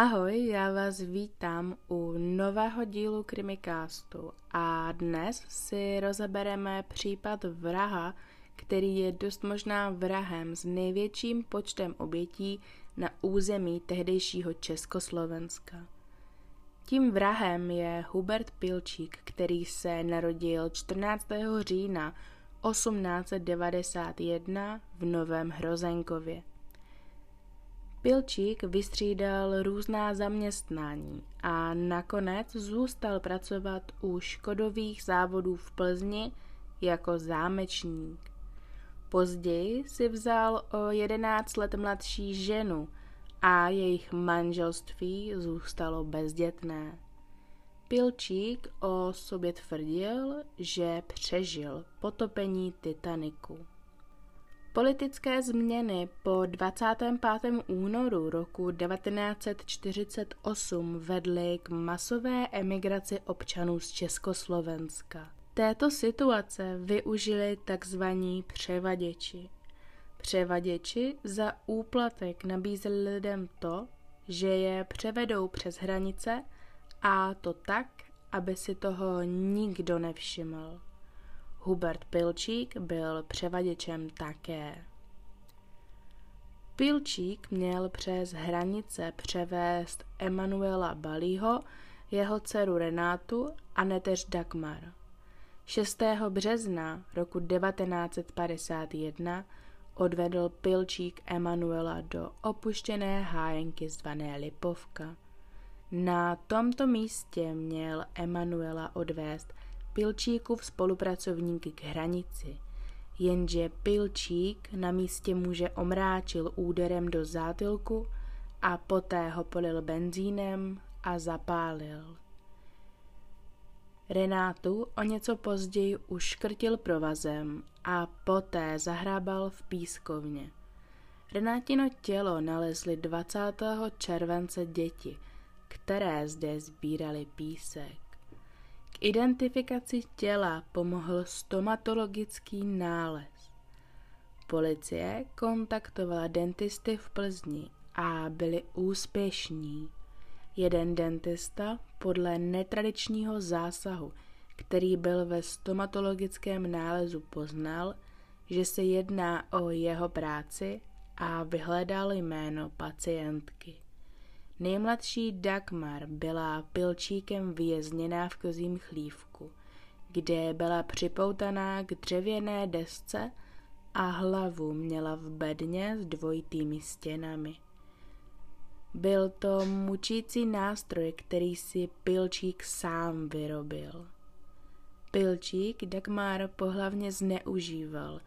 Ahoj, já vás vítám u nového dílu Krimikástu a dnes si rozebereme případ vraha, který je dost možná vrahem s největším počtem obětí na území tehdejšího Československa. Tím vrahem je Hubert Pilčík, který se narodil 14. října 1891 v Novém Hrozenkově. Pilčík vystřídal různá zaměstnání a nakonec zůstal pracovat u škodových závodů v Plzni jako zámečník. Později si vzal o 11 let mladší ženu a jejich manželství zůstalo bezdětné. Pilčík o sobě tvrdil, že přežil potopení Titaniku. Politické změny po 25. únoru roku 1948 vedly k masové emigraci občanů z Československa. Této situace využili tzv. převaděči. Převaděči za úplatek nabízeli lidem to, že je převedou přes hranice a to tak, aby si toho nikdo nevšiml. Hubert Pilčík byl převaděčem také. Pilčík měl přes hranice převést Emanuela Balího, jeho dceru Renátu a neteř Dagmar. 6. března roku 1951 odvedl Pilčík Emanuela do opuštěné hájenky zvané Lipovka. Na tomto místě měl Emanuela odvést Pilčíkův spolupracovník k hranici, jenže Pilčík na místě muže omráčil úderem do zátilku a poté ho polil benzínem a zapálil. Renátu o něco později uškrtil provazem a poté zahrábal v pískovně. Renátino tělo nalezli 20. července děti, které zde sbírali písek. Identifikaci těla pomohl stomatologický nález. Policie kontaktovala dentisty v Plzni a byli úspěšní. Jeden dentista podle netradičního zásahu, který byl ve stomatologickém nálezu, poznal, že se jedná o jeho práci a vyhledal jméno pacientky. Nejmladší Dagmar byla pilčíkem vězněná v kozím chlívku, kde byla připoutaná k dřevěné desce a hlavu měla v bedně s dvojitými stěnami. Byl to mučící nástroj, který si Pilčík sám vyrobil. Pilčík Dagmar pohlavně zneužíval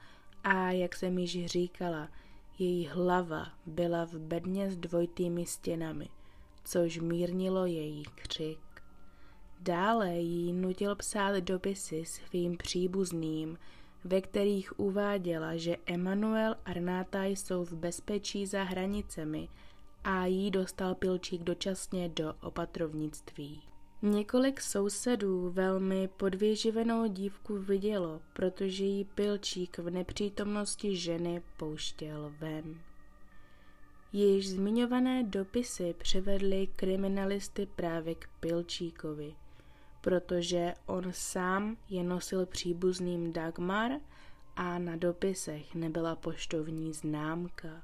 a, jak jsem již říkala, její hlava byla v bedně s dvojitými stěnami – což mírnilo její křik. Dále jí nutil psát dopisy svým příbuzným, ve kterých uváděla, že Emanuel a Renáta jsou v bezpečí za hranicemi a jí dostal pilčík dočasně do opatrovnictví. Několik sousedů velmi podvěživenou dívku vidělo, protože jí pilčík v nepřítomnosti ženy pouštěl ven. Již zmiňované dopisy převedly kriminalisty právě k Pilčíkovi, protože on sám je nosil příbuzným Dagmar a na dopisech nebyla poštovní známka.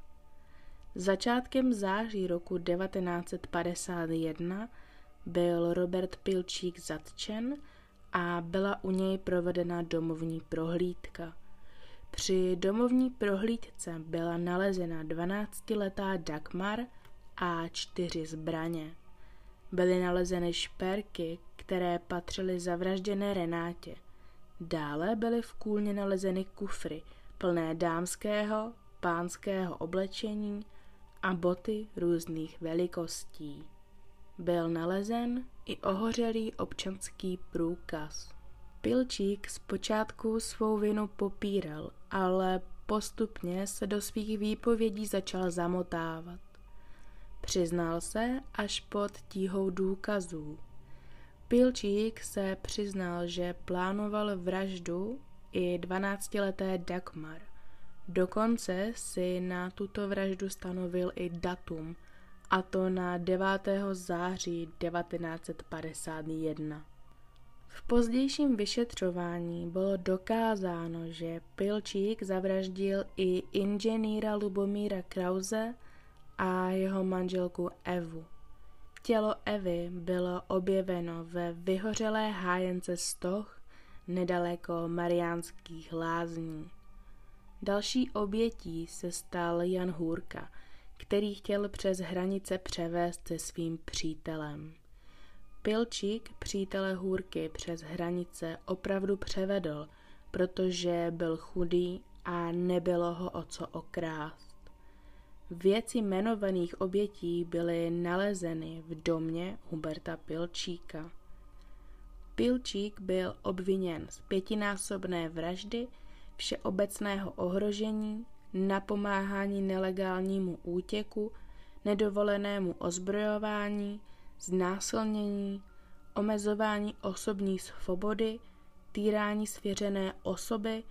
Začátkem září roku 1951 byl Robert Pilčík zatčen a byla u něj provedena domovní prohlídka – při domovní prohlídce byla nalezena 12-letá Dagmar a čtyři zbraně. Byly nalezeny šperky, které patřily zavražděné Renátě. Dále byly v kůlně nalezeny kufry plné dámského, pánského oblečení a boty různých velikostí. Byl nalezen i ohořelý občanský průkaz. Pilčík zpočátku svou vinu popíral, ale postupně se do svých výpovědí začal zamotávat. Přiznal se až pod tíhou důkazů. Pilčík se přiznal, že plánoval vraždu i 12-leté Dagmar. Dokonce si na tuto vraždu stanovil i datum a to na 9. září 1951. V pozdějším vyšetřování bylo dokázáno, že Pilčík zavraždil i inženýra Lubomíra Krause a jeho manželku Evu. Tělo Evy bylo objeveno ve vyhořelé hájence Stoch nedaleko Mariánských lázní. Další obětí se stal Jan Hůrka, který chtěl přes hranice převést se svým přítelem. Pilčík přítele Hůrky přes hranice opravdu převedl, protože byl chudý a nebylo ho o co okrást. Věci jmenovaných obětí byly nalezeny v domě Huberta Pilčíka. Pilčík byl obviněn z pětinásobné vraždy, všeobecného ohrožení, napomáhání nelegálnímu útěku, nedovolenému ozbrojování, znásilnění, omezování osobní svobody, týrání svěřené osoby,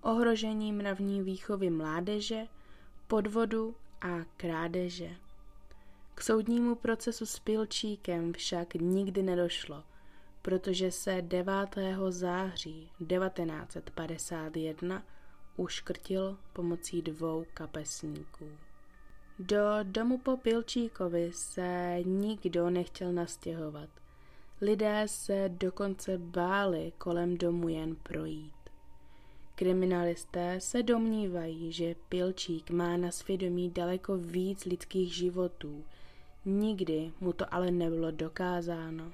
ohrožení mravní výchovy mládeže, podvodu a krádeže. K soudnímu procesu s Pilčíkem však nikdy nedošlo, protože se 9. září 1951 uškrtil pomocí dvou kapesníků. Do domu po Pilčíkovi se nikdo nechtěl nastěhovat. Lidé se dokonce báli kolem domu jen projít. Kriminalisté se domnívají, že Pilčík má na svědomí daleko víc lidských životů. Nikdy mu to ale nebylo dokázáno.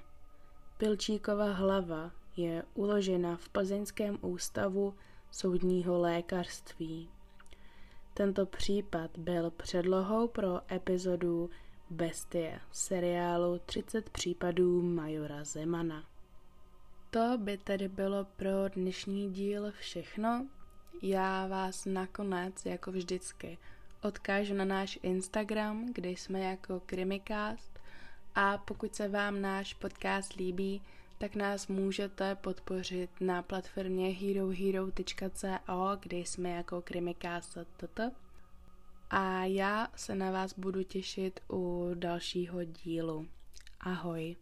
Pilčíkova hlava je uložena v Plzeňském ústavu soudního lékařství. Tento případ byl předlohou pro epizodu Bestie seriálu 30 případů Majora Zemana. To by tedy bylo pro dnešní díl všechno. Já vás nakonec, jako vždycky, odkážu na náš Instagram, kde jsme jako Krimikast a pokud se vám náš podcast líbí, tak nás můžete podpořit na platformě herohero.co, kde jsme jako Krimikast.tt. A já se na vás budu těšit u dalšího dílu. Ahoj.